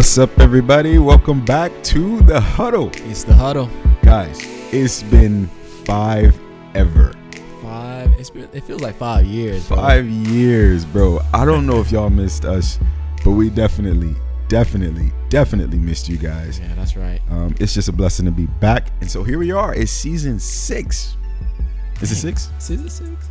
What's up, everybody? Welcome back to the huddle. It's the huddle. Guys, it's been five ever. Five. It's been. It feels like five years. Bro. Five years, bro. I don't know if y'all missed us, but we definitely, definitely, definitely missed you guys. Yeah, that's right. Um, it's just a blessing to be back. And so here we are. It's season six. Is it six? Season six.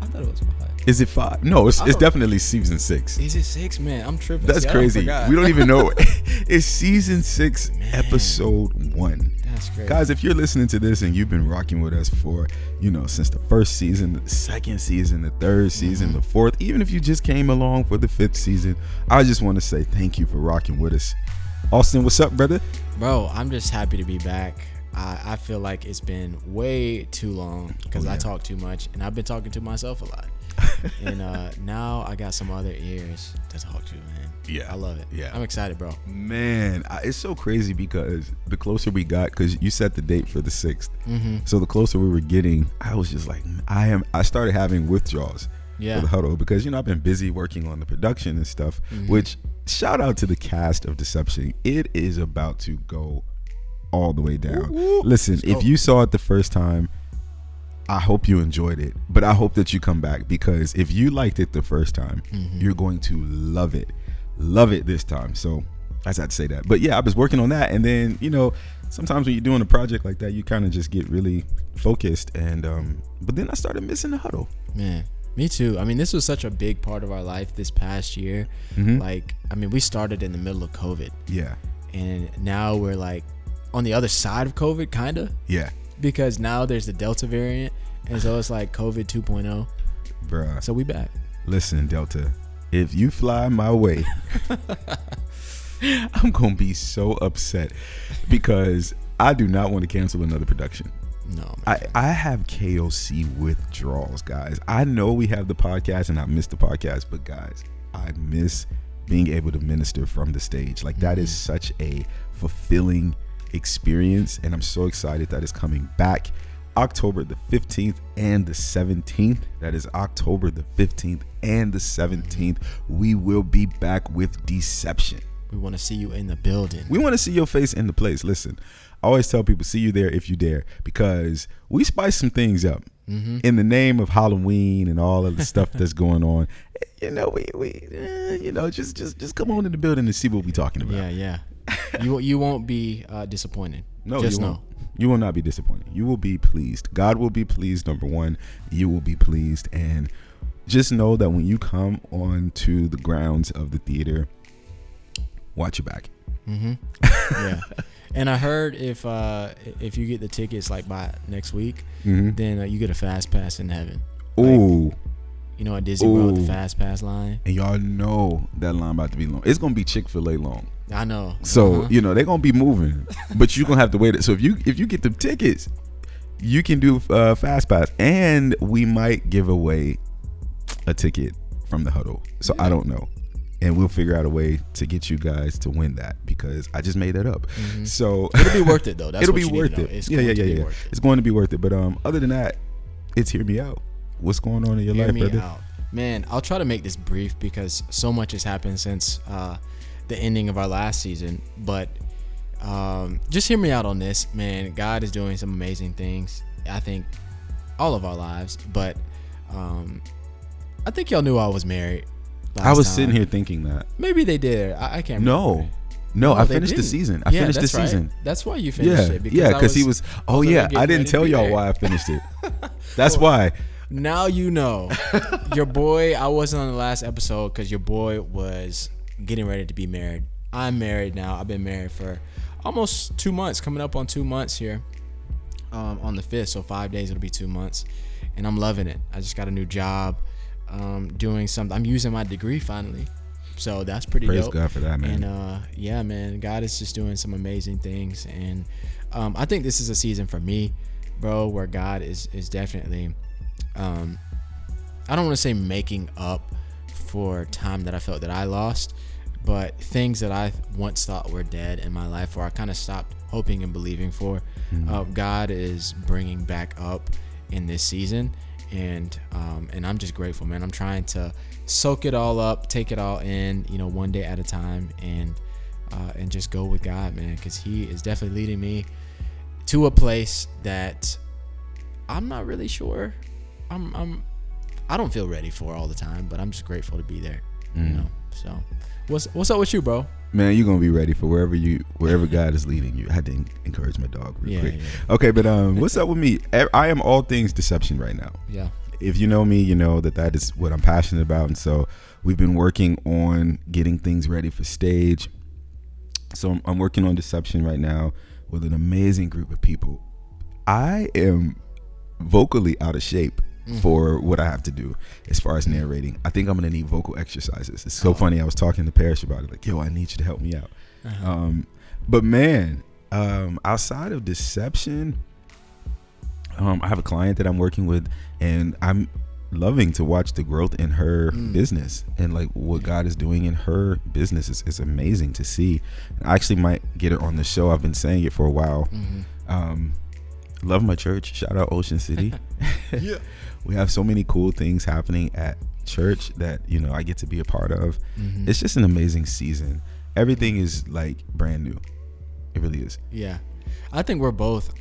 I thought it was five. Is it five? No, it's, it's definitely season six. Is it six, man? I'm tripping. That's crazy. We don't even know. it's season six, Man. episode one. That's crazy. Guys, if you're listening to this and you've been rocking with us for, you know, since the first season, the second season, the third season, Mm-hmm. the fourth, even if you just came along for the fifth season, I just want to say thank you for rocking with us. Austin, what's up, brother? bro, I'm just happy to be back. I, I feel like it's been way too long because Oh, yeah. I talk too much and I've been talking to myself a lot. and uh, now I got some other ears to talk to, man. Yeah. I love it. Yeah. I'm excited, bro. Man, I, it's so crazy because the closer we got, because you set the date for the 6th. Mm-hmm. So the closer we were getting, I was just like, I am. I started having withdrawals Yeah. for the huddle because you know I've been busy working on the production and stuff. Mhm. Which shout out to the cast of Deception. It is about to go all the way down. Woo. Listen, if you saw it the first time, I hope you enjoyed it. But I hope that you come back because if you liked it the first time, Mhm. you're going to love it. Love it this time. So I just had to say that. But yeah, I was working on that. And then, you know, sometimes when you're doing a project like that, you kind of just get really focused. And, um, but then I started missing the huddle. Man, me too. I mean, this was such a big part of our life this past year. Mhm. Like, I mean, we started in the middle of COVID, Yeah. and now we're like on the other side of COVID, kind of, Yeah. Because now there's the Delta variant, and so it's like COVID 2.0. Bruh. So we back. Listen, Delta, if you fly my way, I'm going to be so upset because I do not want to cancel another production. No, man. I, I have KOC withdrawals, guys. I know we have the podcast and I miss the podcast, but guys, I miss being able to minister from the stage. Like that is mm-hmm. such a fulfilling experience, and I'm so excited that it's coming back October the 15th and the 17th. That is October the 15th and the 17th. We will be back with Deception. we want to see you in the building. We want to see your face in the place. Listen, I always tell people, see you there if you dare, because we spice some things up mm-hmm. in the name of Halloween and all of the stuff that's going on. You know, we, we eh, you know, just just just come on in the building and see what we're talking about. Yeah, yeah. you you won't be uh, disappointed. No, just you know. won't. You will not be disappointed. You will be pleased. God will be pleased. Number one, you will be pleased, and just know that when you come onto the grounds of the theater, watch your back. Mm-hmm. yeah. And I heard if uh, if you get the tickets like by next week, Mm-hmm. then uh, you get a fast pass in heaven. Ooh. You know at Disney World, Ooh. the fast pass line. And y'all know that line about to be long. It's gonna be Chick Fil A long. I know. So Uh-huh. you know they're gonna be moving, but you're gonna have to wait. it. So if you if you get the tickets, you can do uh, fast pass, and we might give away a ticket from the huddle. So I don't know, and we'll figure out a way to get you guys to win that because I just made that up. Mhm. So it'll be worth it though. That's it'll be worth it. It's yeah, going yeah, to yeah, be yeah. worth it. It's going to be worth it. But um, other than that, it's hear me out. What's going on in your Hear life, me brother? out, man. I'll try to make this brief because so much has happened since uh, the ending of our last season. But um, just hear me out on this, man. God is doing some amazing things. I think all of our lives, but um, I think y'all knew I was married. I was time. sitting here thinking that. Maybe they did. I, I can't. No, remember. no, I finished the didn't. season. I Yeah, finished the right. season. That's why you finished Yeah, it. yeah, because he was. Oh was yeah, I didn't tell y'all why I finished it. That's why. Now you know. your boy, I wasn't on the last episode because your boy was getting ready to be married. I'm married now. I've been married for almost two months, coming up on two months here um, on the 5th. So, five days, it'll be two months. And I'm loving it. I just got a new job, um, doing something. I'm using my degree finally. So, that's pretty Praise dope. God for that, man. And uh, yeah, man, God is just doing some amazing things, and um, I think this is a season for me, bro, where God is is definitely, um, I don't want to say making up for time that I felt that I lost, but things that I once thought were dead in my life, or I kind of stopped hoping and believing for, uh, God is bringing back up in this season, and um, and I'm just grateful, man. I'm trying to soak it all up, take it all in, you know, one day at a time, and uh, and just go with God, man, because He is definitely leading me to a place that I'm not really sure. I'm I'm I don't feel ready for all the time, but I'm just grateful to be there. You Mm. know. So what's what's up with you, bro? Man, you're gonna be ready for wherever you wherever God is leading you. I had to encourage my dog real Yeah, quick. yeah, Okay, but um, what's up with me? I am all things deception right now. yeah. If you know me, you know that that is what I'm passionate about, and so we've been working on getting things ready for stage. So I'm, I'm working on deception right now with an amazing group of people. I am vocally out of shape for what I have to do as far as narrating. I think I'm gonna need vocal exercises. It's so Oh. funny. I was talking to Parrish about it, like, yo, I need you to help me out. Uh-huh. Um, but man, um, outside of deception, um, I have a client that I'm working with, and I'm loving to watch the growth in her Mm. business and like what God is doing in her business. It's, it's amazing to see. I actually might get it on the show. I've been saying it for a while. Mhm. Um, love my church. Shout out Ocean City. Yeah. we have so many cool things happening at church that you know I get to be a part of. Mhm. It's just an amazing season. Everything is like brand new. It really is. Yeah, I think we're both.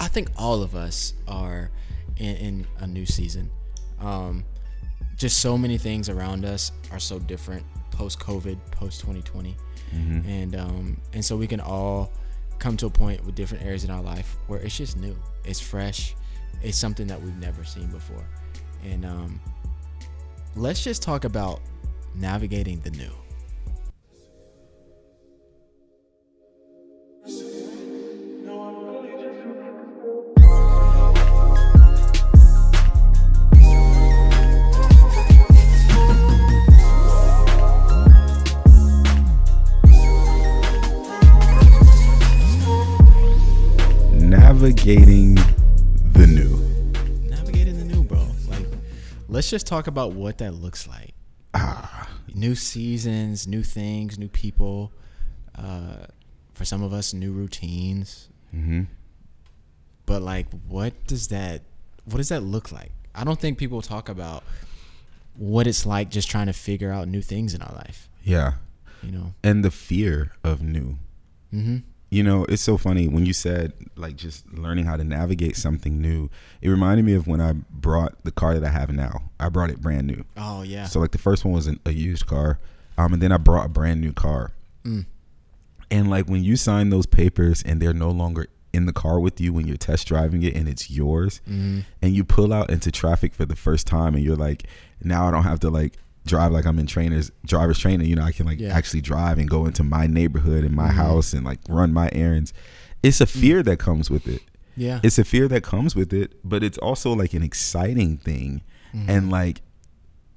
I think all of us are in, in a new season. Um, just so many things around us are so different post COVID, post 2020, Mm-hmm. and um, and so we can all come to a point with different areas in our life where it's just new, it's fresh, it's something that we've never seen before, and um, let's just talk about navigating the new. Navigating let's just talk about what that looks like. Ah, New seasons, new things, new people. Uh, for some of us, new routines. mm-hmm. But like, what does that? What does that look like? I don't think people talk about what it's like just trying to figure out new things in our life. yeah. You know. And the fear of new. Mm-hmm. You know, it's so funny when you said like just learning how to navigate something new. It reminded me of when I brought the car that I have now. I brought it brand new. Oh yeah. So like the first one was an, a used car, um, and then I brought a brand new car. Mm. And like when you sign those papers and they're no longer in the car with you when you're test driving it and it's yours, Mm-hmm. and you pull out into traffic for the first time and you're like, now I don't have to like drive like I'm in trainers driver's training. You know, I can like Yeah. actually drive and go into my neighborhood and my Mhm. house and like run my errands. It's a fear that comes with it. Yeah. It's a fear that comes with it, but it's also like an exciting thing. Mhm. And like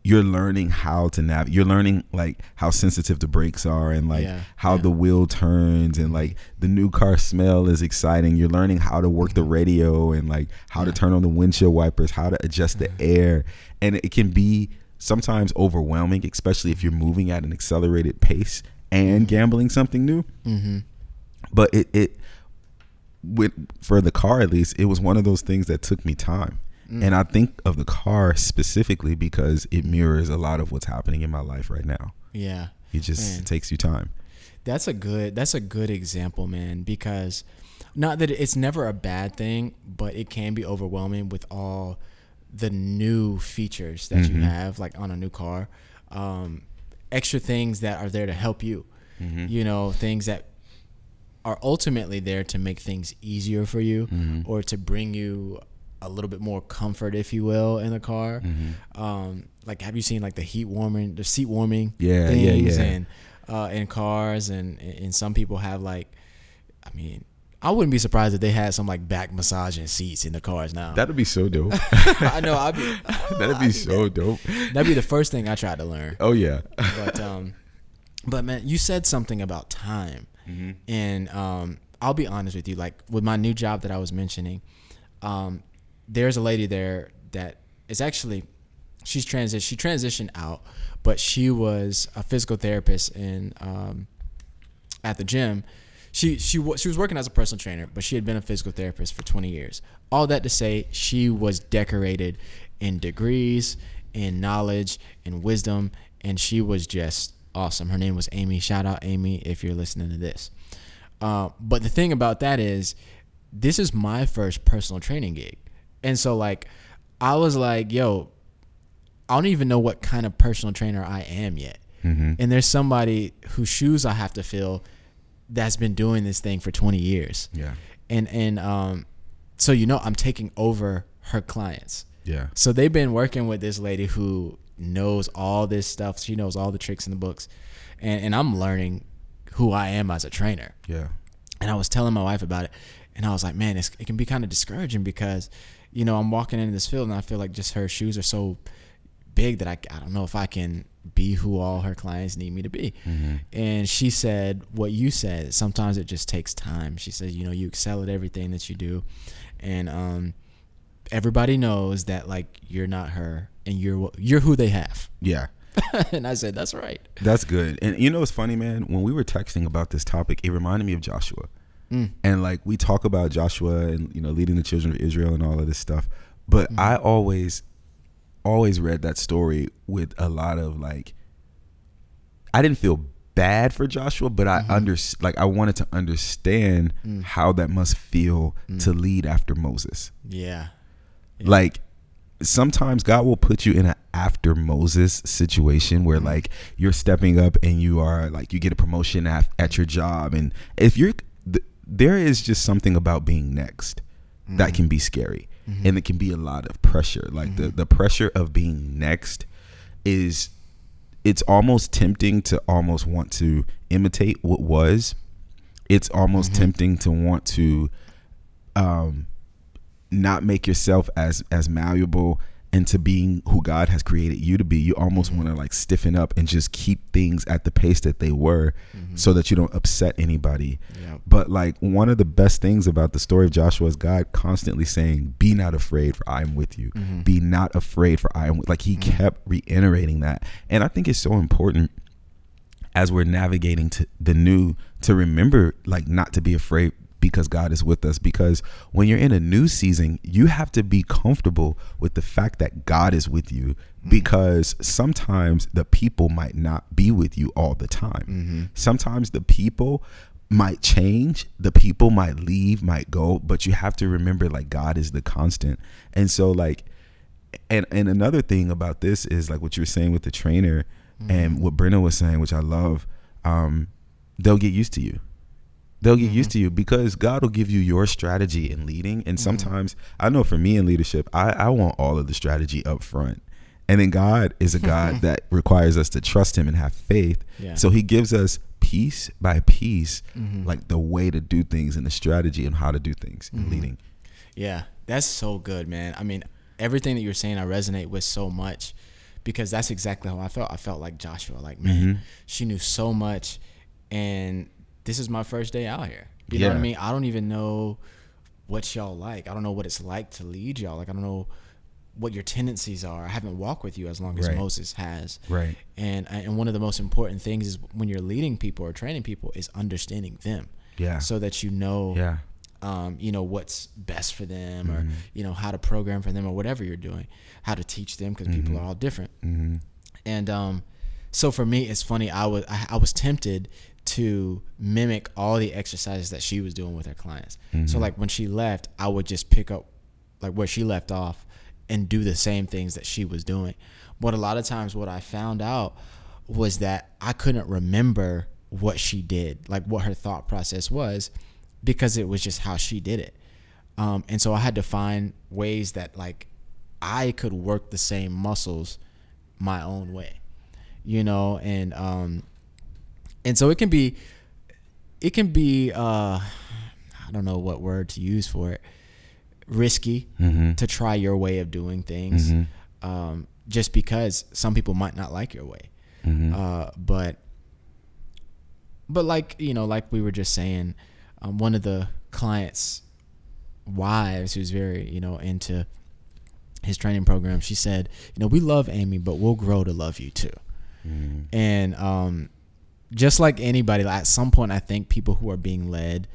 you're learning how to navigate. You're learning like how sensitive the brakes are and like Yeah, how yeah. the wheel turns and like the new car smell is exciting. You're learning how to work the radio and like how to Mm-hmm. Turn on the windshield wipers, how to adjust the air. And it can be sometimes overwhelming, especially if you're moving at an accelerated pace and gambling something new. mm-hmm. But it it with for the car at least, it was one of those things that took me time. Mm. And I think of the car specifically because it mirrors a lot of what's happening in my life right now. Yeah. It just Man. takes you time. That's a good that's a good example, man, because not that it's never a bad thing, but it can be overwhelming with all the new features that you Mhm. have like on a new car. Um, extra things that are there to help you. You know, things that are ultimately there to make things easier for you Mm-hmm. or to bring you a little bit more comfort, if you will, in the car. Mm-hmm. Um, like, have you seen like the heat warming, the seat warming Yeah, yeah, yeah. and uh, in cars, and and some people have like, I mean, I wouldn't be surprised if they had some like back massaging seats in the cars now. That'd be so dope. I know. I'd be, That'd be so dope. that'd be the first thing I tried to learn. Oh yeah. But um, but man, you said something about time, Mm-hmm. and um, I'll be honest with you. Like with my new job that I was mentioning, um, there's a lady there that is actually she's transition she transitioned out, but she was a physical therapist in um, at the gym. She she she was working as a personal trainer, but she had been a physical therapist for 20 years. All that to say, she was decorated in degrees, in knowledge, in wisdom, and she was just awesome. Her name was Amy. Shout out Amy if you're listening to this. Uh, but the thing about that is, this is my first personal training gig, and so like, I was like, yo, I don't even know what kind of personal trainer I am yet. Mm-hmm. And there's somebody whose shoes I have to fill that's been doing this thing for 20 years. Yeah. And and um, so you know I'm taking over her clients. Yeah. So they've been working with this lady who knows all this stuff. She knows all the tricks in the books, and and I'm learning who I am as a trainer. Yeah. And I was telling my wife about it, and I was like, man, it's, it can be kind of discouraging because, you know, I'm walking into this field and I feel like just her shoes are so big that I, I don't know if I can be who all her clients need me to be. Mm-hmm. And she said what you said. Sometimes it just takes time. She said, you know, you excel at everything that you do, and um, everybody knows that like you're not her and you're you're who they have. Yeah. and I said, that's right. That's good. And you know what's funny, man? When we were texting about this topic, it reminded me of Joshua. Mm. And like we talk about Joshua and you know leading the children of Israel and all of this stuff, but Mm. I always always read that story with a lot of like I didn't feel bad for Joshua, but I Mm-hmm. under like I wanted to understand Mm. how that must feel to lead after Moses. Yeah. Yeah. Like sometimes God will put you in an after Moses situation where like you're stepping up and you are like you get a promotion at, at your job and if you're th- there is just something about being next that can be scary Mm-hmm. and it can be a lot of pressure. Like the mm-hmm. the pressure of being next is it's almost tempting to almost want to imitate what was. It's almost mm-hmm. tempting to want to um not make yourself as as malleable into being who God has created you to be, you almost want to like stiffen up and just keep things at the pace that they were mm-hmm. so that you don't upset anybody. Yeah. But like one of the best things about the story of Joshua is God constantly saying, Be not afraid, for I am with you. Mm-hmm. Be not afraid, for I am with like he mm-hmm. kept reiterating that. And I think it's so important as we're navigating to the new to remember like not to be afraid because God is with us because when you're in a new season you have to be comfortable with the fact that God is with you mm-hmm. because sometimes the people might not be with you all the time mm-hmm. sometimes the people might change the people might leave might go but you have to remember like God is the constant and so like and and another thing about this is like what you were saying with the trainer and mm-hmm. what Brenna was saying, which I love. Um, they'll get used to you. They'll get used mm-hmm. to you because God will give you your strategy in leading. And mm-hmm. sometimes I know for me in leadership, I, I want all of the strategy up front. And then God is a God that requires us to trust him and have faith. Yeah. So he gives us piece by piece, Mm-hmm. like the way to do things and the strategy and how to do things in mm-hmm. leading. Yeah, that's so good, man. I mean, everything that you're saying, I resonate with so much because that's exactly how I felt. I felt like Joshua. Like, man, she knew so much, and this is my first day out here. You know what I mean? I don't even know what y'all like. I don't know what it's like to lead y'all. Like, I don't know what your tendencies are. I haven't walked with you as long as Right. Moses has. Right. And and one of the most important things is when you're leading people or training people is understanding them. Yeah. So that you know Yeah. um, you know what's best for them or Mm-hmm. you know how to program for them or whatever you're doing how to teach them because people Mm-hmm. are all different and um, so for me it's funny i was I, I was tempted to mimic all the exercises that she was doing with her clients. Mm-hmm. so like when she left i would just pick up like where she left off and do the same things that she was doing. But a lot of times what i found out was that i couldn't remember what she did like what her thought process was because it was just how she did it. Um, and so i had to find ways that like i could work the same muscles my own way you know? And um and so it can be it can be uh i don't know what word to use for it risky to try your way of doing things um just because some people might not like your way. Uh but but like you know like we were just saying um, one of the clients wives who's very you know into his training program she said you know we love amy but we'll grow to love you too. And um just like anybody at some point i think people who are being led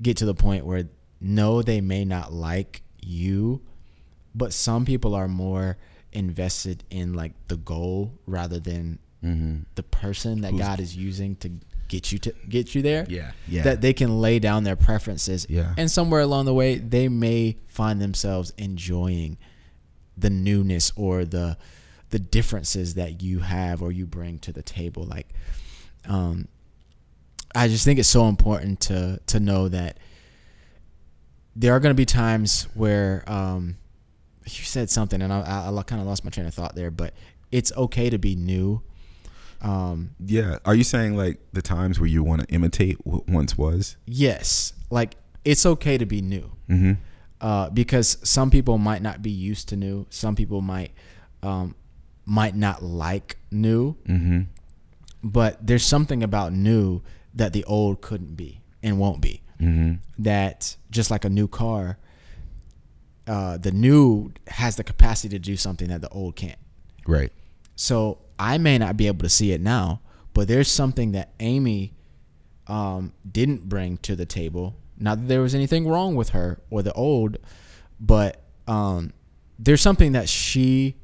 get to the point where no they may not like you but some people are more invested in like the goal rather than Mm-hmm. the person that Who's- God is using to get you to get you there. Yeah. Yeah. That they can lay down their preferences. Yeah. And somewhere along the way, they may find themselves enjoying the newness or the the differences that you have or you bring to the table. Like, um, I just think it's so important to to know that there are going to be times where um, you said something, and I, I, I kind of lost my train of thought there. But it's okay to be new. Um, yeah. Are you saying like the times where you want to imitate what once was? yes, like it's okay to be new. Mm-hmm. uh, because some people might not be used to new. Some people might um, might not like new, Mm-hmm. But there's something about new that the old couldn't be and won't be. Mm-hmm. That just like a new car, uh, the new has the capacity to do something that the old can't. Right. So I may not be able to see it now, but there's something that Amy um, didn't bring to the table. Not that there was anything wrong with her or the old, but um, there's something that she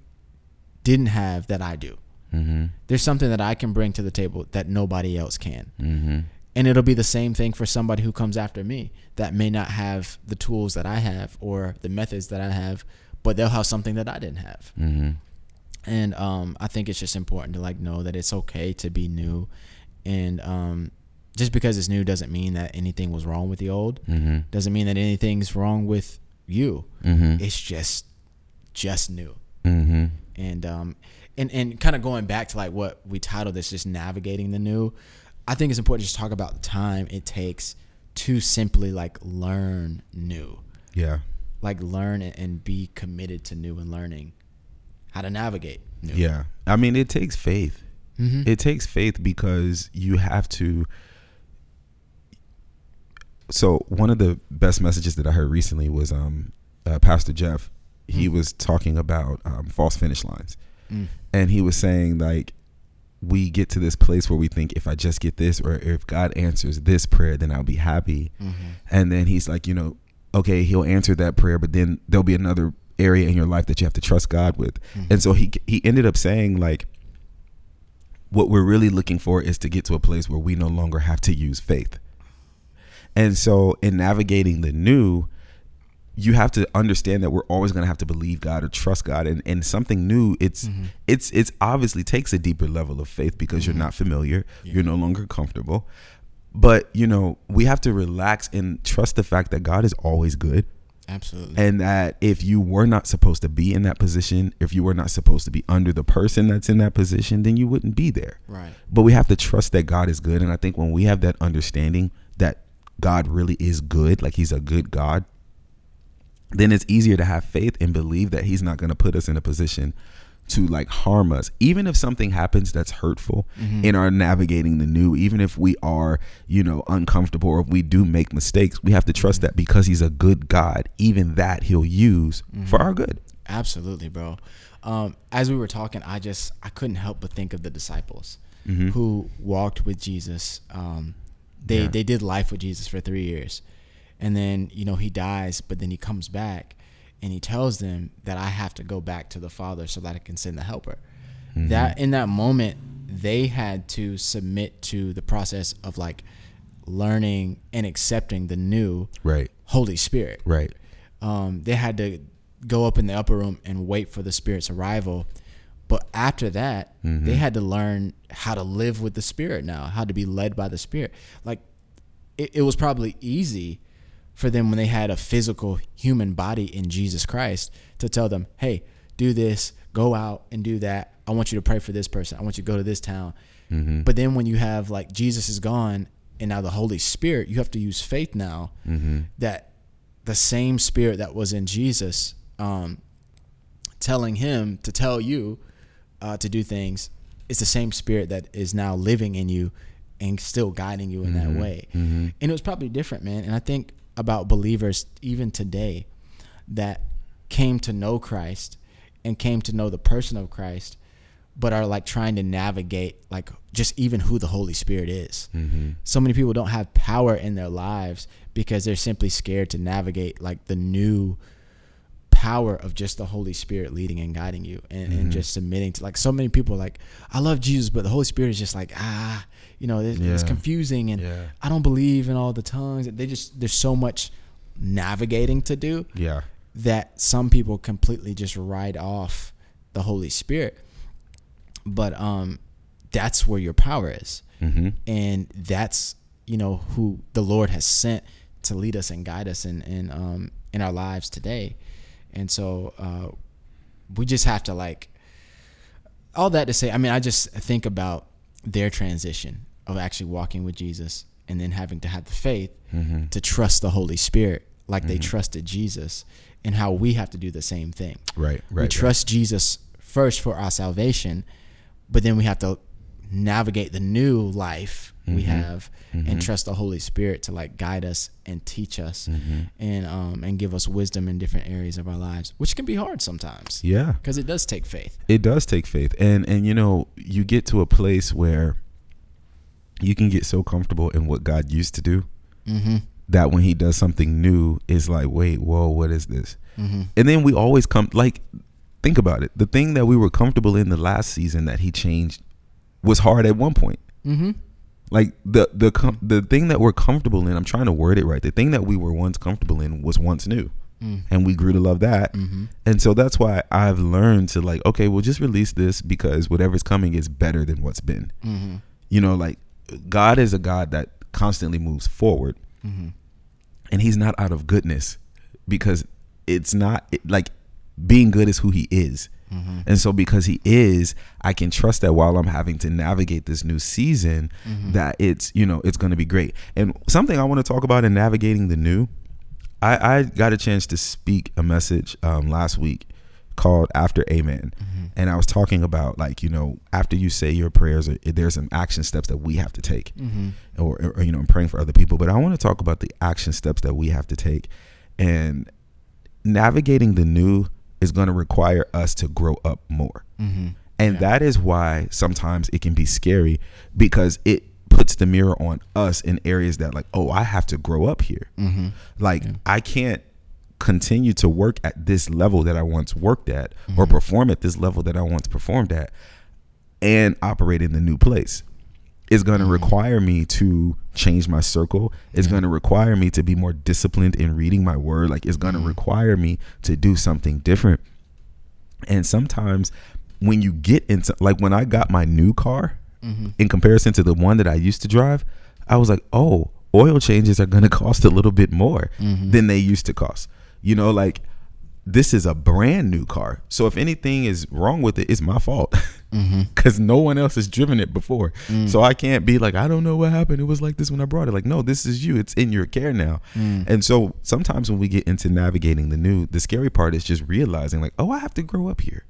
didn't have that I do. Mm-hmm. There's something that I can bring to the table that nobody else can. Mm-hmm. And it'll be the same thing for somebody who comes after me that may not have the tools that I have or the methods that I have, but they'll have something that I didn't have Mm-hmm. and um, I think it's just important to like know that it's okay to be new, and um, just because it's new doesn't mean that anything was wrong with the old. Mm-hmm. Doesn't mean that anything's wrong with you. Mm-hmm. It's just just new, Mm-hmm. and um, and and kind of going back to like what we titled this, just navigating the new. I think it's important to just talk about the time it takes to simply like learn new, Yeah. like learn and, be committed to new and learning how to navigate new. Yeah. I mean, it takes faith. Mm-hmm. It takes faith because you have to. So one of the best messages that I heard recently was um, uh, Pastor Jeff. He Mm. was talking about um, false finish lines, Mm. and he was saying like we get to this place where we think if I just get this or if God answers this prayer, then I'll be happy. Mm-hmm. And then he's like, you know, okay, he'll answer that prayer, but then there'll be another area in your life that you have to trust God with. Mhm. And so he he ended up saying like what we're really looking for is to get to a place where we no longer have to use faith. And so in navigating the new, you have to understand that we're always going to have to believe God or trust God and and something new it's Mhm. it's it's obviously takes a deeper level of faith because you're Mhm. not familiar, Yeah. you're no longer comfortable. But, you know, we have to relax and trust the fact that God is always good Absolutely. and that if you were not supposed to be in that position, if you were not supposed to be under the person that's in that position, then you wouldn't be there. right. But we have to trust that God is good. And I think when we have that understanding that God really is good, like He's a good God, then it's easier to have faith and believe that He's not going to put us in a position to like harm us. Even if something happens that's hurtful Mhm. in our navigating the new, even if we are, you know, uncomfortable or if we do make mistakes, we have to trust that because He's a good God, even that He'll use for our good. Absolutely, bro. Um, as we were talking, I just I couldn't help but think of the disciples Mhm. who walked with Jesus. Um, they Yeah. they did life with Jesus for three years, and then you know he dies, but then he comes back, and he tells them that I have to go back to the Father so that I can send the Helper. Mm-hmm. That in that moment, they had to submit to the process of like learning and accepting the new Right, Holy Spirit right. um, they had to go up in the upper room and wait for the spirit's arrival. But after that, Mhm. they had to learn how to live with the spirit now, how to be led by the spirit. Like it, it was probably easy for them when they had a physical human body in Jesus Christ to tell them, hey, do this, go out and do that. I want you to pray for this person. I want you to go to this town. Mm-hmm. But then when you have like Jesus is gone and now the Holy Spirit, you have to use faith now Mm-hmm. that the same spirit that was in Jesus, um, telling him to tell you uh, to do things, it's the same spirit that is now living in you and still guiding you in that way. Mm-hmm. And it was probably different, man. And I think about believers even today that came to know Christ and came to know the person of Christ, but are like trying to navigate like just even who the Holy Spirit is Mm-hmm. so many people don't have power in their lives because they're simply scared to navigate like the new power of just the Holy Spirit leading and guiding you and, and Mm-hmm. just submitting to like so many people like I love Jesus but the Holy Spirit is just like ah you know it's, it's confusing and Yeah. I don't believe in all the tongues they just there's so much navigating to do Yeah. that some people completely just ride off the Holy Spirit but um that's where your power is Mm-hmm. and that's you know who the Lord has sent to lead us and guide us in in um in our lives today, and so uh, we just have to like all that to say. I mean, I just think about their transition of actually walking with Jesus and then having to have the faith Mm-hmm. to trust the Holy Spirit like they trusted Jesus, and how we have to do the same thing Right. Right. we trust Jesus first for our salvation, but then we have to navigate the new life we Mm-hmm. have and trust the Holy Spirit to like guide us and teach us Mm-hmm. and um and give us wisdom in different areas of our lives, which can be hard sometimes Yeah. because it does take faith. it does take faith and and you know you get to a place where you can get so comfortable in what god used to do Mm-hmm. that when he does something new is like wait whoa what is this Mm-hmm. and then we always come like think about it the thing that we were comfortable in the last season that he changed was hard at one point Mm-hmm. like the the com- the thing that we're comfortable in i'm trying to word it right the thing that we were once comfortable in was once new Mm. and we grew to love that Mm-hmm. and so that's why I've learned to like, okay, we'll just release this because whatever's coming is better than what's been. Mm-hmm. You know, like God is a God that constantly moves forward Mm-hmm. and he's not out of goodness because it's not it, like being good is who he is. Mm-hmm. And so because he is, I can trust that while I'm having to navigate this new season Mm-hmm. that it's, you know, it's going to be great. And something I want to talk about in navigating the new, I, I got a chance to speak a message um, last week called After Amen. Mm-hmm. And I was talking about like, you know, after you say your prayers, there's some action steps that we have to take Mm-hmm. or, or you know, I'm praying for other people. But I want to talk about the action steps that we have to take. And navigating the new is going to require us to grow up more. Mm-hmm. And Yeah. that is why sometimes it can be scary because it puts the mirror on us in areas that like, oh, I have to grow up here. Mm-hmm. Like I can't continue to work at this level that I once worked at Mm-hmm. or perform at this level that I once performed at and operate in the new place. It's going Mm-hmm. to require me to change my circle. It's going to require me to be more disciplined in reading my word. Like it's going to Mm-hmm. require me to do something different. And sometimes when you get into like when I got my new car Mm-hmm. in comparison to the one that I used to drive, I was like, "Oh, oil changes are going to cost a little bit more Mm-hmm. than they used to cost." You know, like this is a brand new car. So if anything is wrong with it, it's my fault. Mm-hmm. Cuz no one else has driven it before. Mm. So I can't be like, "I don't know what happened. It was like this when I brought it." Like, "No, this is you. It's in your care now." Mm. And so sometimes when we get into navigating the new, the scary part is just realizing like, "Oh, I have to grow up here."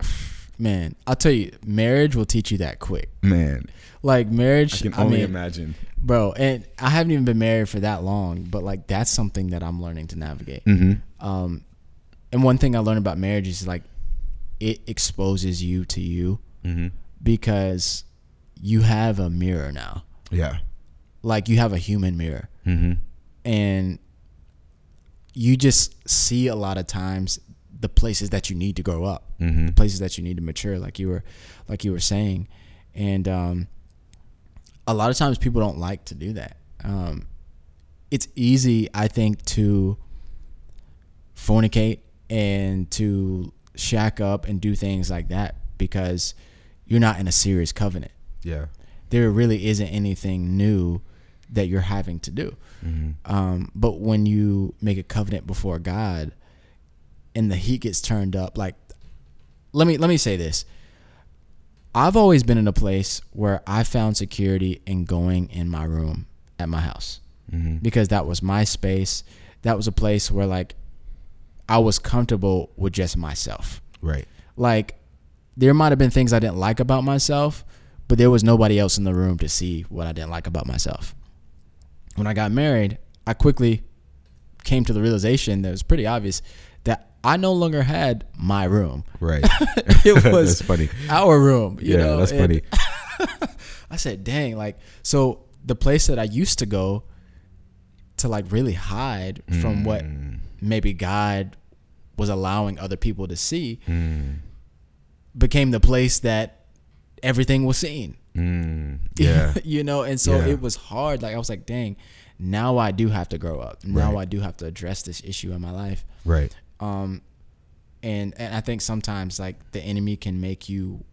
Man, I'll tell you, marriage will teach you that quick. Man, Like marriage. I can I, only mean, imagine. Bro, and I haven't even been married for that long, but like that's something that I'm learning to navigate. Mhm. Um, and one thing I learned about marriage is like it exposes you to you Mhm. because you have a mirror now. Yeah. Like you have a human mirror, Mhm. and you just see a lot of times the places that you need to grow up, Mhm. the places that you need to mature, like you were, like you were saying, and um, a lot of times people don't like to do that. Um, it's easy, I think, to fornicate and to shack up and do things like that because you're not in a serious covenant. Yeah. There really isn't anything new that you're having to do. Mhm. Um, but when you make a covenant before God and the heat gets turned up, like let me let me say this. I've always been in a place where I found security in going in my room at my house Mhm. because that was my space. That was a place where like I was comfortable with just myself. Right. Like there might have been things I didn't like about myself, but there was nobody else in the room to see what I didn't like about myself. When I got married, I quickly came to the realization that was pretty obvious I no longer had my room. Right. It was that's funny. our room. You yeah, know? that's And funny. I said, dang, like so the place that I used to go to like really hide from what Mm. maybe God was allowing other people to see Mm. became the place that everything was seen. Mm. Yeah. you know, and so Yeah. it was hard. Like I was like, dang, now I do have to grow up. Now Right. I do have to address this issue in my life. right. Um, and and I think sometimes like the enemy can make you.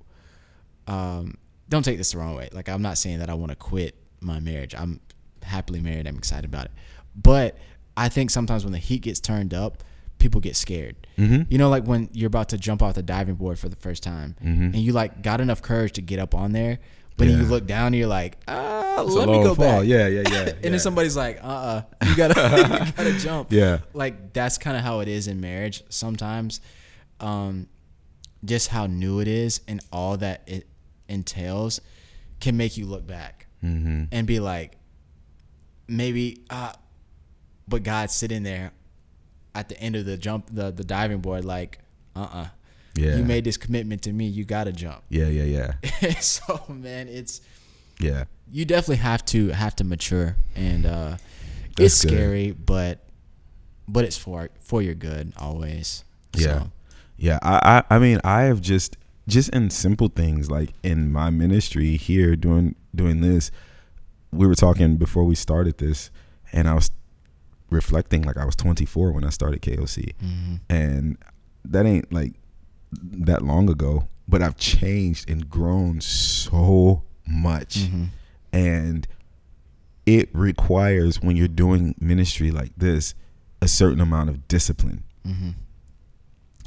Um, don't take this the wrong way. Like I'm not saying that I want to quit my marriage. I'm happily married. I'm excited about it. But I think sometimes when the heat gets turned up, people get scared. Mm-hmm. You know, like when you're about to jump off the diving board for the first time, Mhm. and you like got enough courage to get up on there, but then you look down and you're like, ah, It's let me go fall. back. Yeah, yeah, yeah. and yeah. then somebody's like, uh, uh you gotta, you gotta jump. Yeah. Like that's kind of how it is in marriage sometimes. Um, just how new it is and all that it entails can make you look back Mm-hmm. and be like, maybe, uh, but God's sitting there at the end of the jump, the the diving board, like, uh, uh Yeah. you made this commitment to me, you gotta jump. Yeah, yeah, yeah. so man, it's Yeah. you definitely have to have to mature, and uh, That's it's good. scary, but but it's for for your good always. Yeah. So, Yeah, I, I I mean I have just just in simple things like in my ministry here doing doing this, we were talking before we started this, and I was reflecting like I was 24 when I started KOC, mhm. and that ain't like that long ago, but I've changed and grown so much, Mhm. and it requires when you're doing ministry like this a certain amount of discipline Mhm.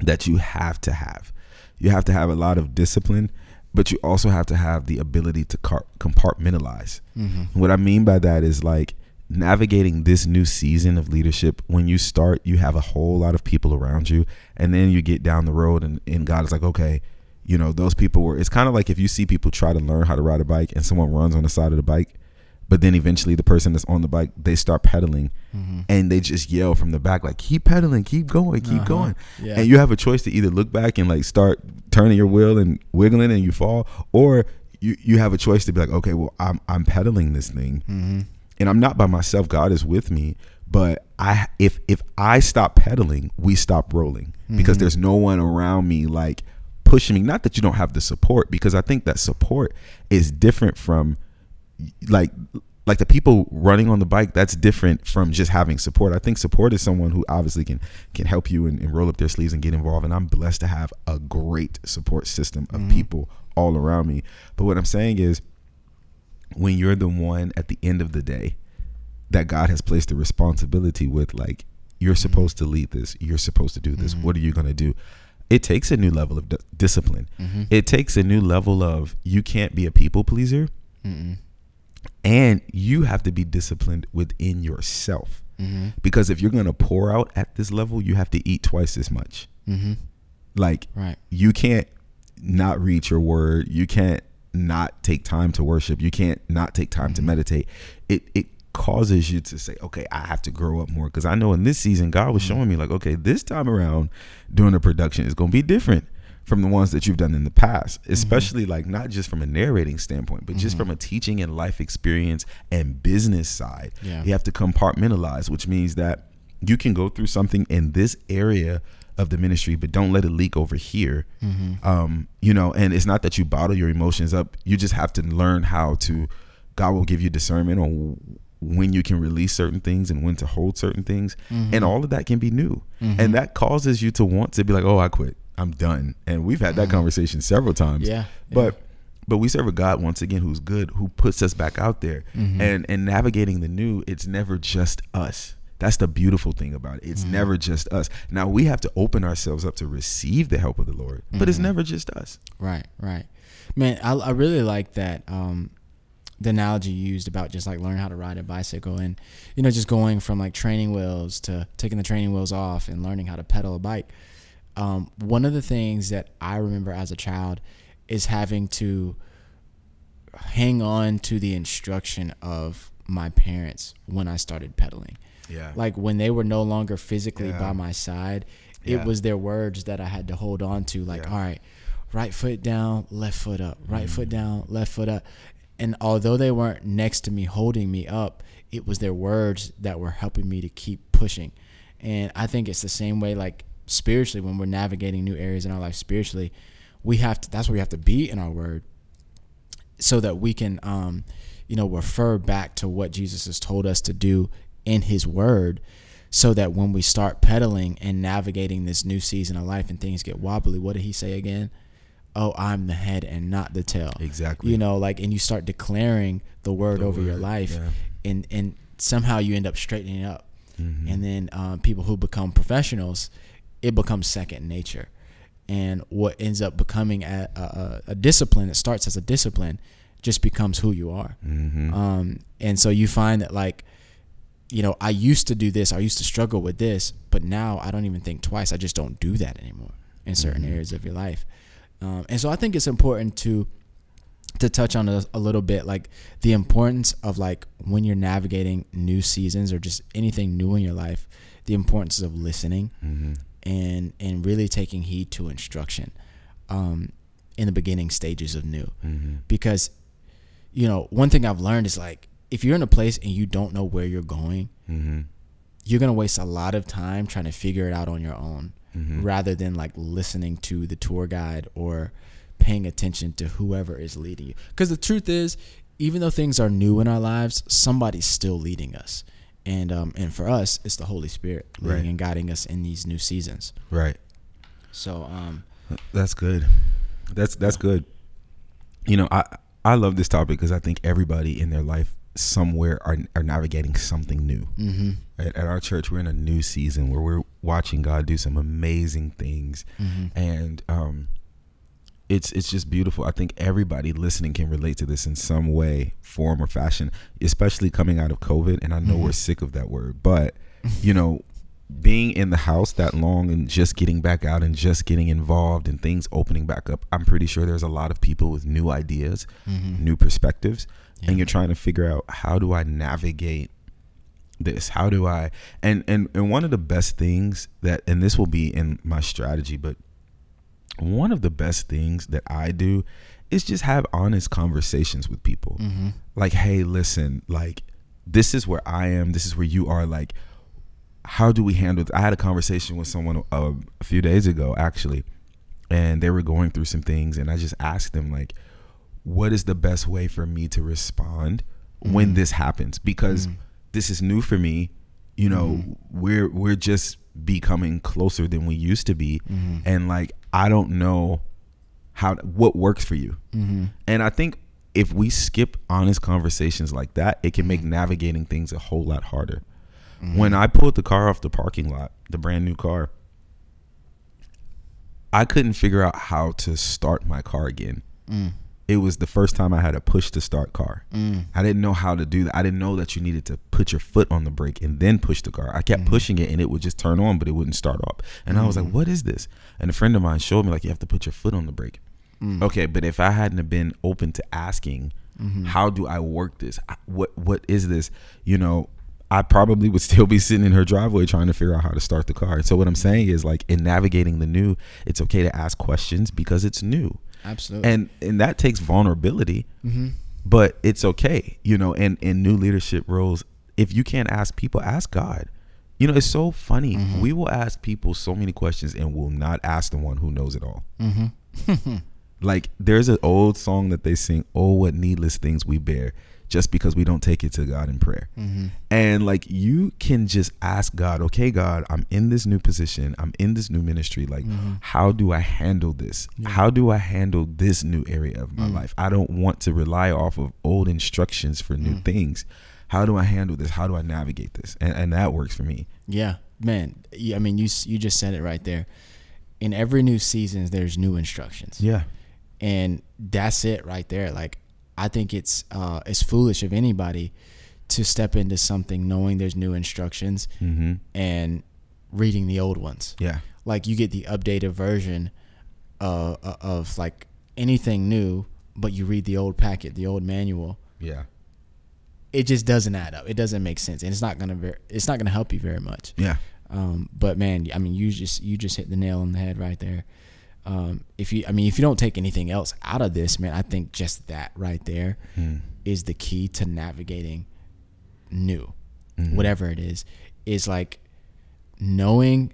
that you have to have. You have to have a lot of discipline, but you also have to have the ability to car- compartmentalize. Mhm. What I mean by that is like navigating this new season of leadership. When you start, you have a whole lot of people around you, and then you get down the road, and, and God is like, okay, you know, those people were. It's kind of like if you see people try to learn how to ride a bike, and someone runs on the side of the bike, but then eventually the person that's on the bike they start pedaling, Mhm. and they just yell from the back like, keep pedaling, keep going, keep Uh-huh. going Yeah. and you have a choice to either look back and like start turning your wheel and wiggling and you fall or you, you have a choice to be like okay well i'm i'm pedaling this thing Mhm. And i'm not by myself god is with me but i if if i stop pedaling we stop rolling because Mhm. there's no one around me like pushing me not that you don't have the support because i think that support is different from like like the people running on the bike that's different from just having support i think support is someone who obviously can can help you and, and roll up their sleeves and get involved and i'm blessed to have a great support system of Mhm. people all around me but what i'm saying is when you're the one at the end of the day that god has placed the responsibility with like you're supposed to lead this you're supposed to do this Mhm. what are you going to do it takes a new level of di- discipline Mhm. it takes a new level of you can't be a people pleaser Mhm. and you have to be disciplined within yourself Mhm. because if you're going to pour out at this level you have to eat twice as much Mhm. like Right. you can't not read your word you can't not take time to worship you can't not take time to Mhm. meditate it it causes you to say okay i have to grow up more because i know in this season god was Mhm. showing me like okay this time around doing a production is going to be different from the ones that you've done in the past especially like not just from a narrating standpoint but just Mhm. from a teaching and life experience and business side Yeah. you have to compartmentalize which means that you can go through something in this area of the ministry but don't let it leak over here Mhm. um you know and it's not that you bottle your emotions up you just have to learn how to god will give you discernment on when you can release certain things and when to hold certain things and Mhm. all of that can be new Mhm. and that causes you to want to be like oh i quit i'm done and we've had that Mhm. conversation several times Yeah. but but we serve a god once again who's good who puts us back out there Mhm. and and navigating the new it's never just us that's the beautiful thing about it it's Mhm. never just us now we have to open ourselves up to receive the help of the lord but it's Mhm. never just us Right, right. Man, I, I really like that um, the analogy you used about just like learning how to ride a bicycle and you know just going from like training wheels to taking the training wheels off and learning how to pedal a bike. Um, one of the things that I remember as a child is having to hang on to the instruction of my parents when I started pedaling. Yeah Like when they were no longer physically Yeah. by my side, Yeah. it was their words that I had to hold on to. Like, Yeah. all right, right foot down, left foot up, right foot Mm. down, left foot up. And although they weren't next to me holding me up, it was their words that were helping me to keep pushing. And I think it's the same way, like spiritually when we're navigating new areas in our life spiritually, we have to. That's where we have to be in our word, so that we can, um, you know, refer back to what Jesus has told us to do in His Word, so that when we start pedaling and navigating this new season of life and things get wobbly, what did He say again? oh i'm the head and not the tail Exactly. you know like and you start declaring the word The over your life yeah. and and somehow you end up straightening up Mm-hmm. and then um, people who become professionals it becomes second nature and what ends up becoming a, a, a- discipline it starts as a discipline just becomes who you are Mm-hmm. um, and so you find that like you know i used to do this i used to struggle with this but now i don't even think twice i just don't do that anymore in certain Mm-hmm. areas of your life um, and so i think it's important to to touch on a, a little bit like the importance of like when you're navigating new seasons or just anything new in your life the importance of listening Mm-hmm. and and really taking heed to instruction um, in the beginning stages of new Mm-hmm. because you know one thing i've learned is like if you're in a place and you don't know where you're going Mm-hmm. you're gonna waste a lot of time trying to figure it out on your own Mm-hmm. rather than like listening to the tour guide or paying attention to whoever is leading you because the truth is even though things are new in our lives somebody's still leading us and um and for us it's the holy spirit leading Right. and guiding us in these new seasons Right. so um That's good. That's that's good. You know, I I love this topic because I think everybody in their life somewhere are are navigating something new. mhm, At, at our church, we're in a new season where we're watching God do some amazing things, mhm. and um, it's it's just beautiful. I think everybody listening can relate to this in some way, form, or fashion, especially coming out of COVID. And I know we're sick of that word, but you know, being in the house that long and just getting back out and just getting involved and things opening back up, I'm pretty sure there's a lot of people with new ideas, new perspectives, Yeah. and you're trying to figure out how do I navigate this? How do I and and and one of the best things that and this will be in my strategy, but one of the best things that I do is just have honest conversations with people. Mhm. Like, hey, listen, like this is where I am, this is where you are, like how do we handle th- I had a conversation with someone uh, a few days ago actually, and they were going through some things and I just asked them like what is the best way for me to respond when mm-hmm. this happens? Because mm-hmm. this is new for me you know mm-hmm. we're we're just becoming closer than we used to be. And like i don't know how what works for you. And i think if we skip honest conversations like that it can make navigating things a whole lot harder. When i pulled the car off the parking lot the brand new car i couldn't figure out how to start my car again. Mm. It was the first time I had a push to start car. Mm. I didn't know how to do that. I didn't know that you needed to put your foot on the brake and then push the car. I kept Mm-hmm. pushing it and it would just turn on, but it wouldn't start up. And I was like, "What is this?" And a friend of mine showed me like you have to put your foot on the brake. Mm. Okay, but if I hadn't have been open to asking, Mm-hmm. how do I work this? What what is this? You know, I probably would still be sitting in her driveway trying to figure out how to start the car. So what I'm saying is like in navigating the new, it's okay to ask questions because it's new absolutely and and that takes vulnerability mm-hmm. but it's okay you know and in new leadership roles if you can't ask people ask god you know it's so funny Mm-hmm. we will ask people so many questions and will not ask the one who knows it all Mm-hmm. like there's an old song that they sing oh what needless things we bear just because we don't take it to god in prayer Mm-hmm. and like you can just ask God, okay, God, I'm in this new position. I'm in this new ministry. Like, Mm-hmm. how do I handle this? How do I handle this new area of my Mm. life? I don't want to rely off of old instructions for Mm. new things. How do I handle this? How do I navigate this? And, and that works for me. Yeah, man. Yeah, I mean, you you just said it right there. In every new season, there's new instructions, Yeah. and that's it right there. Like, I think it's uh, it's foolish of anybody to step into something knowing there's new instructions Mm-hmm. and reading the old ones. Yeah. Like, you get the updated version uh, uh, of like anything new, but you read the old packet, the old manual. Yeah. It just doesn't add up. It doesn't make sense, and it's not gonna ver- it's not gonna help you very much. Yeah. Um, but man, I mean, you just you just hit the nail on the head right there. Um, if you, I mean, if you don't take anything else out of this, man, I think just that right there is Mm. the key to navigating new, Mm-hmm. whatever it is, is like knowing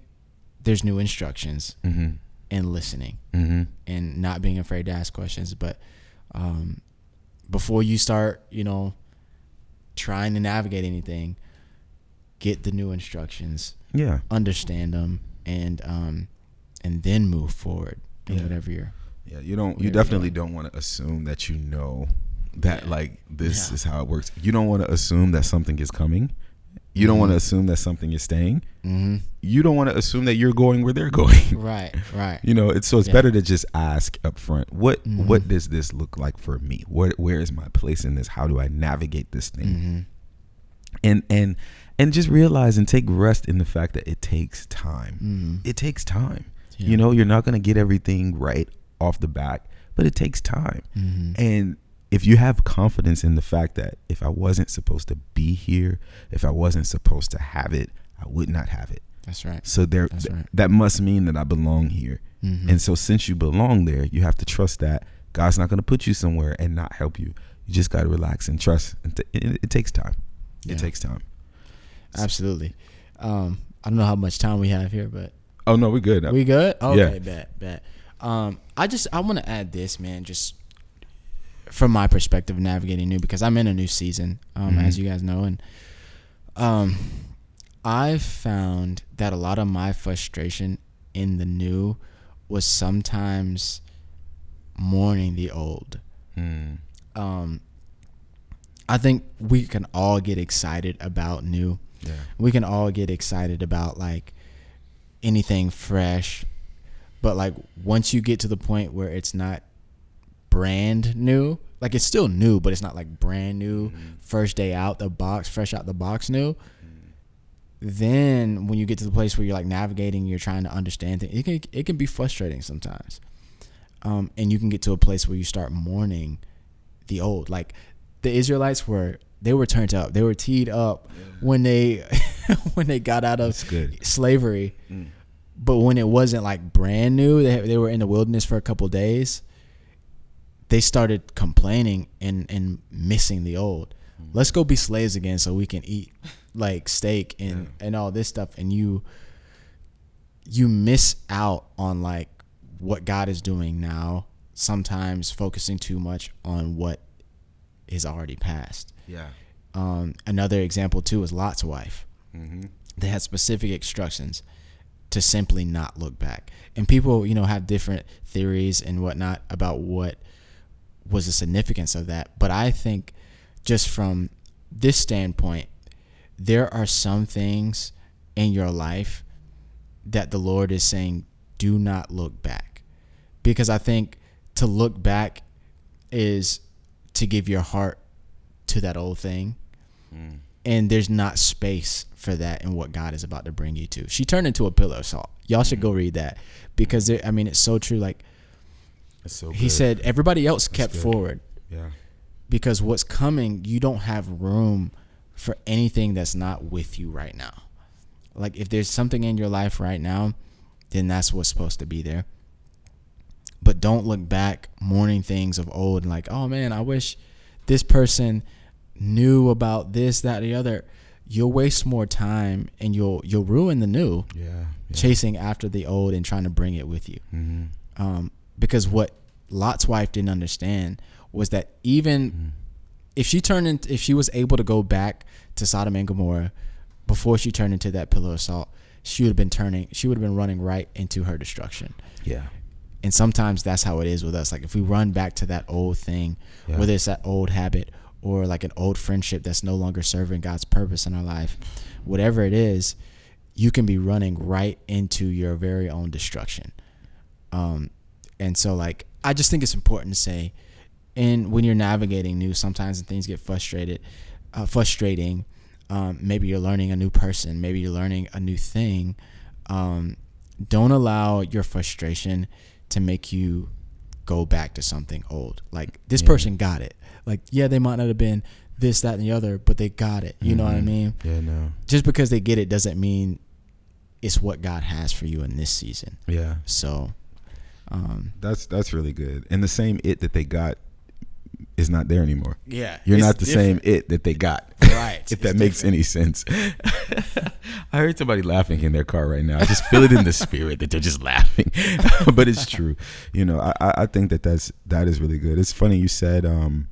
there's new instructions Mm-hmm. and listening Mm-hmm. and not being afraid to ask questions. But um, before you start, you know, trying to navigate anything, get the new instructions, Yeah. understand them, and um, and then move forward in Yeah. whatever you're. Yeah. You don't. You definitely don't want to assume that you know that like this Yeah. is how it works. You don't want to assume that something is coming. You don't want to Mhm. assume that something is staying. Mm-hmm. You don't want to assume that you're going where they're going. Right. Right. you know, it's so it's Yeah. better to just ask up front. What Mhm. what does this look like for me? What where is my place in this? How do I navigate this thing? Mm-hmm. And and and just realize and take rest in the fact that it takes time. Mm-hmm. It takes time. Yeah. You know, you're not going to get everything right off the bat, but it takes time. Mm-hmm. And if you have confidence in the fact that if I wasn't supposed to be here, if I wasn't supposed to have it, I would not have it. That's right. So there th- right. that must mean that I belong here. Mm-hmm. And so since you belong there, you have to trust that God's not going to put you somewhere and not help you. You just got to relax and trust. And t- it, it takes time. Yeah. It takes time. Absolutely. Um, I don't know how much time we have here, but Oh no, we're good. we good? Okay, Yeah. bet, bet. Um, I just I want to add this, man, just from my perspective navigating new because I'm in a new season, um, Mhm. as you guys know, and um, I've found that a lot of my frustration in the new was sometimes mourning the old. Mm. Um, I think we can all get excited about new. Yeah. We can all get excited about like anything fresh, but like once you get to the point where it's not brand new, like it's still new, but it's not like brand new, first day out the box, fresh out the box new. Then when you get to the place where you're like navigating, you're trying to understand things. It can it can be frustrating sometimes, um, and you can get to a place where you start mourning the old. Like the Israelites were they were turned up, they were teed up when they when they got out of slavery. Mm. But when it wasn't like brand new, they they were in the wilderness for a couple days. They started complaining and and missing the old. Let's go be slaves again so we can eat like steak and and all this stuff. And you you miss out on like what God is doing now. Sometimes focusing too much on what is already past. Yeah. Um, another example too is Lot's wife Mm-hmm. they had specific instructions to simply not look back. And people, you know, have different theories and whatnot about what was the significance of that. But I think just from this standpoint, there are some things in your life that the Lord is saying, do not look back. Because I think to look back is to give your heart to that old thing Mm. and there's not space for that in what God is about to bring you to. She turned into a pillar of salt. Y'all should go read that because there, I mean it's so true. Like so he said, everybody else kept good. forward Yeah. because what's coming, you don't have room for anything that's not with you right now. Like if there's something in your life right now, then that's what's supposed to be there. But don't look back mourning things of old and like, oh man, I wish this person knew about this, that, the other. You'll waste more time and you'll you'll ruin the new Yeah. yeah. chasing after the old and trying to bring it with you Mm-hmm. um, because what Lot's wife didn't understand was that even if she turned in, if she was able to go back to Sodom and Gomorrah before she turned into that pillar of salt, she would have been turning, she would have been running right into her destruction. Yeah. And sometimes that's how it is with us. Like if we run back to that old thing, Yeah. whether it's that old habit or like an old friendship that's no longer serving God's purpose in our life, whatever it is, you can be running right into your very own destruction. Um, and so like I just think it's important to say, and when you're navigating new, sometimes things get frustrated, uh, frustrating. Um, maybe you're learning a new person, maybe you're learning a new thing. Um, don't allow your frustration to make you go back to something old. Like this Yeah. person got it. Like yeah, they might not have been this, that, and the other, but they got it. You know what I Mhm. mean? Yeah. No. Just because they get it doesn't mean it's what God has for you in this season. Yeah. So, um, That's that's really good. And the same it that they got is not there anymore. Yeah, You're not the different. same it that they got. Right, if that makes different. any sense. I heard somebody laughing in their car right now. I just feel it in the spirit that they're just laughing. but it's true. You know, I, I I think that that's that is really good. It's funny you said um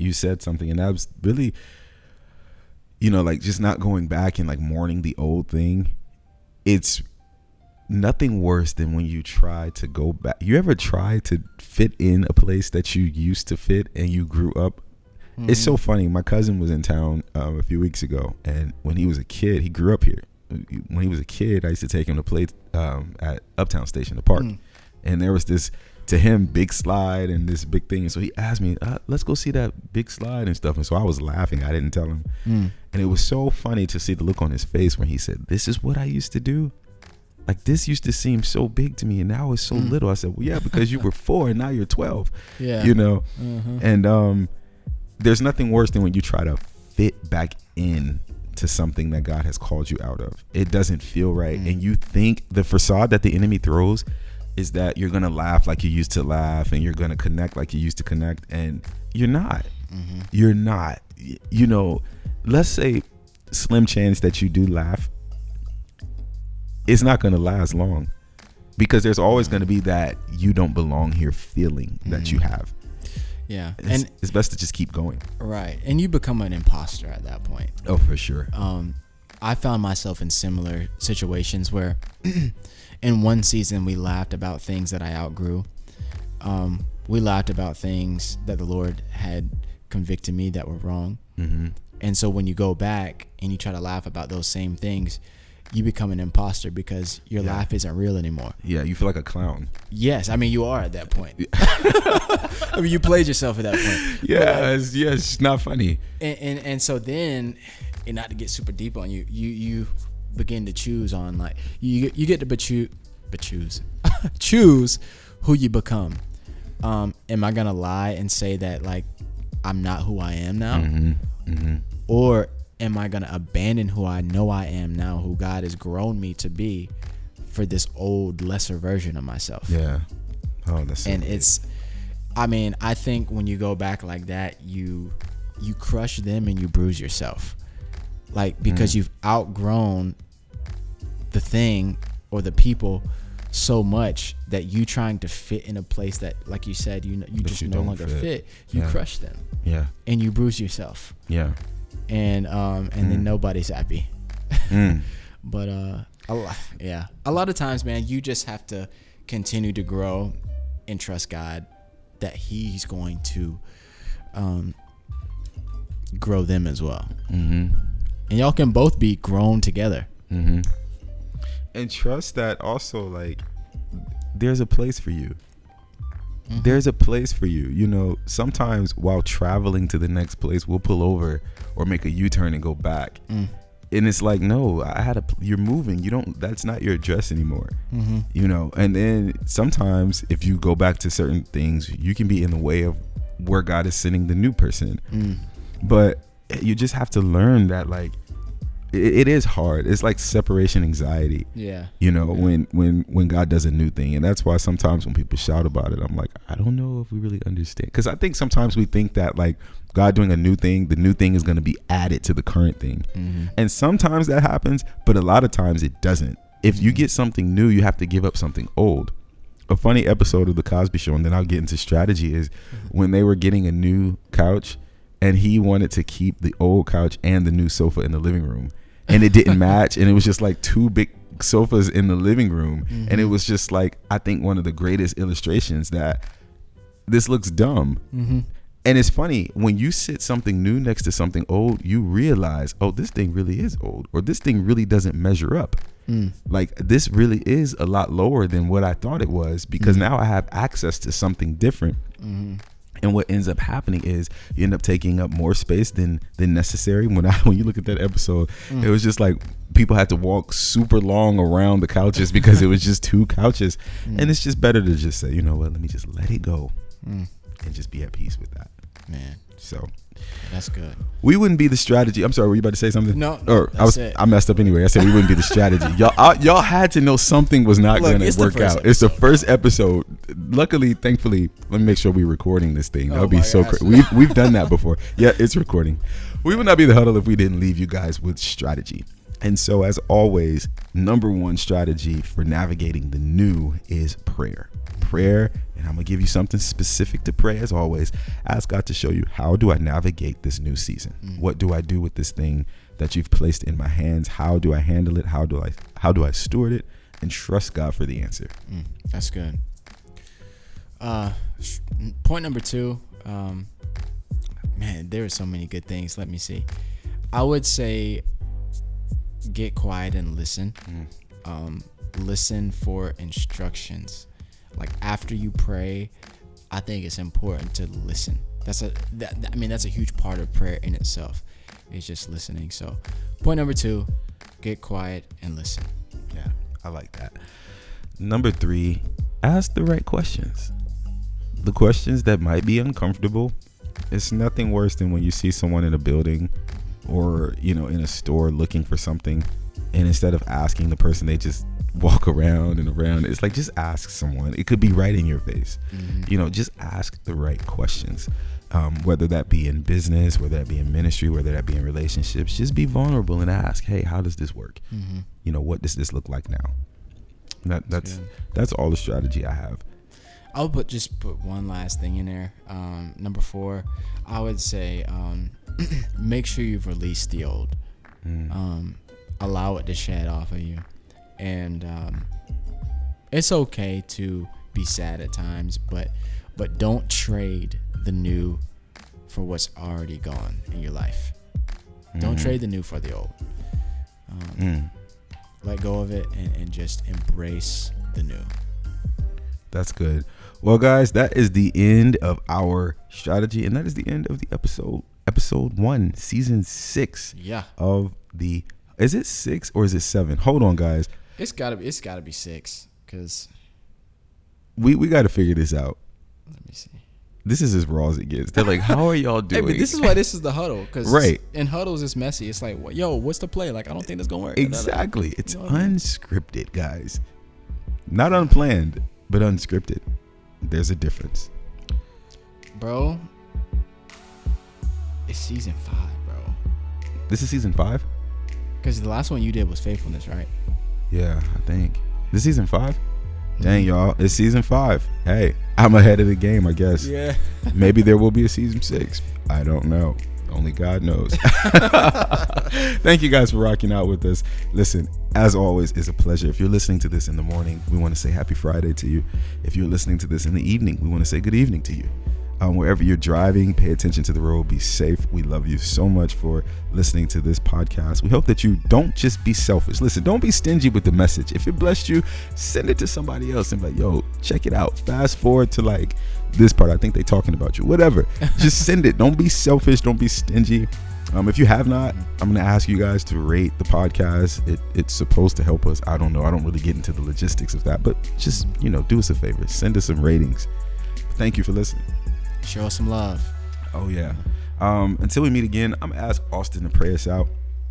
you said something and that was really you know like just not going back and like mourning the old thing. It's nothing worse than when you try to go back. You ever try to fit in a place that you used to fit and you grew up? It's so funny. My cousin was in town um, a few weeks ago, and when he was a kid, he grew up here. When he was a kid, I used to take him to play um, at Uptown Station, the park, and there was this to him big slide and this big thing. And so he asked me, uh, "Let's go see that big slide and stuff." And so I was laughing. I didn't tell him, and it was so funny to see the look on his face when he said, "This is what I used to do." Like this used to seem so big to me, and now it's so little. I said, "Well, yeah, because you were four and now you're 12." Yeah. you know. Mhm. And um, there's nothing worse than when you try to fit back in to something that God has called you out of. It doesn't feel right, and you think the facade that the enemy throws is that you're gonna laugh like you used to laugh, and you're gonna connect like you used to connect, and you're not. Mm-hmm. You're not. You know, let's say slim chance that you do laugh. It's not gonna last long because there's always mm-hmm. gonna be that you don't belong here feeling that you mm-hmm. have. Yeah, It's, and it's best to just keep going. right, and you become an imposter at that point. Oh, for sure. um, I found myself in similar situations where in one season we laughed about things that I outgrew. Um, we laughed about things that the Lord had convicted me that were wrong. Mm-hmm. And so when you go back and you try to laugh about those same things, you become an imposter because your Yeah. laugh isn't real anymore. Yeah, you feel like a clown. Yes, I mean you are at that point. I mean you played yourself at that point. Yeah, it's, yeah, it's not funny. and, and and so then and not to get super deep on you you you begin to choose on like you you get to but choose but choose choose who you become um am i gonna lie and say that like i'm not who i am now Mm-hmm. or am i gonna abandon who i know i am now who god has grown me to be for this old lesser version of myself Yeah. Oh, that's and good. it's i mean i think when you go back like that you you crush them and you bruise yourself like because you've outgrown the thing or the people so much that you trying to fit in a place that like you said you you That just you no longer fit. fit, you Yeah. crush them yeah, and you bruise yourself yeah. and um and then nobody's happy Mm. but uh a lot, yeah a lot of times man you just have to continue to grow and trust god that he's going to um grow them as well Mm-hmm. And y'all can both be grown together Mm-hmm. And trust that also, like, there's a place for you. There's a place for you. You know, sometimes while traveling to the next place, we'll pull over or make a U-turn and go back. Mm. And it's like, no, I had a. You're moving. You don't. That's not your address anymore. mm-hmm. you know and then sometimes if you go back to certain things you can be in the way of where god is sending the new person Mm. but you just have to learn that like it, it is hard. It's like separation anxiety. Yeah. You know when when when god does a new thing. And that's why sometimes when people shout about it i'm like i don't know if we really understand. Because i think sometimes we think that like god doing a new thing the new thing is going to be added to the current thing. Mm-hmm. and sometimes that happens, but a lot of times it doesn't. If you get something new, you have to give up something old. A funny episode of The Cosby Show, and then I'll get into strategy, is when they were getting a new couch and he wanted to keep the old couch and the new sofa in the living room. And it didn't match. And it was just like two big sofas in the living room. And it was just like, I think one of the greatest illustrations that this looks dumb. Mm-hmm. And it's funny when you sit something new next to something old, you realize, oh, this thing really is old, or this thing really doesn't measure up. Mm. Like this really is a lot lower than what I thought it was because now I have access to something different. Mm-hmm. And what ends up happening is you end up taking up more space than than necessary. When I when you look at that episode, it was just like people had to walk super long around the couches because it was just two couches. And it's just better to just say, you know what, let me just let it go Mm. and just be at peace with that. man So That's good. We wouldn't be the strategy. I'm sorry, were you about to say something? No, no, or I that's was it. I messed up anyway. I said we wouldn't be the strategy. y'all I, y'all had to know something was not Look, going to work first out. It's the first episode. Luckily, thankfully, let me make sure we're recording this thing. Oh that Oh would be so gosh. crazy. We've we've done that before. Yeah, it's recording. We would not be the huddle if we didn't leave you guys with strategy. And so, as always, number one strategy for navigating the new is prayer. Prayer, and I'm gonna give you something specific to pray. As always, ask God to show you how do I navigate this new season. What do I do with this thing that you've placed in my hands? How do I handle it? How do I how do I steward it? And trust God for the answer. Mm, that's good. Uh, sh- point number two. Um, man, there are so many good things. Let me see. I would say get quiet and listen. Um, listen for instructions. Like after you pray, I think it's important to listen. That's a that, I mean that's a huge part of prayer in itself. Is just listening. So, point number two, get quiet and listen. Yeah, I like that. Number three, ask the right questions. The questions that might be uncomfortable. It's nothing worse than when you see someone in a building or, you know, in a store looking for something and instead of asking the person, they just walk around and around. It's like just ask someone. It could be right in your face. You know, just ask the right questions. Um, whether that be in business, whether that be in ministry, whether that be in relationships, just be vulnerable and ask, "Hey, how does this work? You know, what does this look like now?" That, that's good. that's all the strategy I have. I would put just put one last thing in there. Um, number four, I would say um, make sure you've released the old. Um, allow it to shed off of you, and um, it's okay to be sad at times, but but don't trade the new for what's already gone in your life. Don't trade the new for the old. Um, Mm, Let go of it and, and just embrace the new. that's good. Well, guys, that is the end of our strategy, and that is the end of the episode. Episode one, season six Yeah, of the. Is it six or is it seven? Hold on, guys. It's gotta be it's gotta be six. Cause We we got to figure this out. let me see. This is as raw as it gets. They're like, "How are y'all Hey, doing?" but this is why this is the huddle. Cause Right. in huddles it's messy. It's like, yo, what's the play? Like, I don't think that's gonna work. Exactly. It's know what I mean? unscripted, guys. Not unplanned, but unscripted. There's a difference. bro. It's season five, bro. This is season five? Because the last one you did was faithfulness, right? Yeah, I think. This season five? Mm-hmm. Dang, y'all. It's season five. Hey, I'm ahead of the game, I guess. Yeah. Maybe there will be a season six. I don't know. Only God knows. Thank you guys for rocking out with us. Listen, as always, it's a pleasure. If you're listening to this in the morning, we want to say happy Friday to you. If you're listening to this in the evening, we want to say good evening to you. Um, wherever you're driving, pay attention to the road. Be safe. We love you so much for listening to this podcast. We hope that you don't just be selfish. Listen, don't be stingy with the message. If it blessed you, send it to somebody else and be like, yo, check it out. Fast forward to like this part. I think they're talking about you. Whatever. Just send it. Don't be selfish. Don't be stingy. Um, if you have not, I'm gonna ask you guys to rate the podcast. It, it's supposed to help us. I don't know. I don't really get into the logistics of that, but just you know, do us a favor. Send us some ratings. Thank you for listening. Show us some love. Oh yeah. Um, until we meet again, I'm gonna ask Austin to pray us out,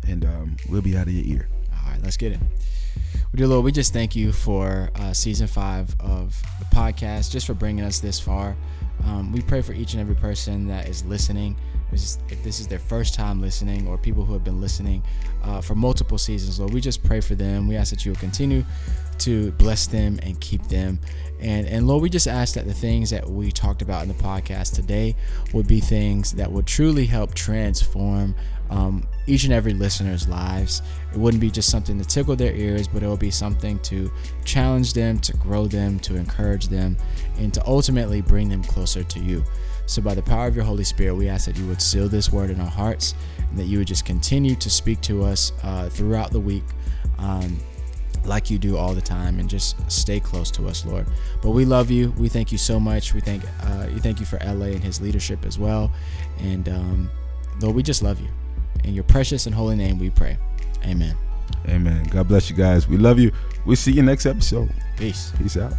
and um, we'll be out of your ear. All right, let's get it. Well, dear Lord, we just thank you for uh, season five of the podcast, just for bringing us this far. Um, we pray for each and every person that is listening. If this is their first time listening, or people who have been listening uh, for multiple seasons, Lord, we just pray for them. We ask that you will continue to bless them and keep them. And, and Lord, we just ask that the things that we talked about in the podcast today would be things that would truly help transform um, each and every listener's lives. It wouldn't be just something to tickle their ears, but it would be something to challenge them, to grow them, to encourage them, and to ultimately bring them closer to you. So, by the power of your Holy Spirit, we ask that you would seal this word in our hearts and that you would just continue to speak to us uh, throughout the week. Um, like you do all the time and just stay close to us lord but we love you we thank you so much we thank uh, you thank you for la and his leadership as well and um, lord we just love you in your precious and holy name we pray amen Amen. God bless you guys. We love you. We'll see you next episode. peace Peace out.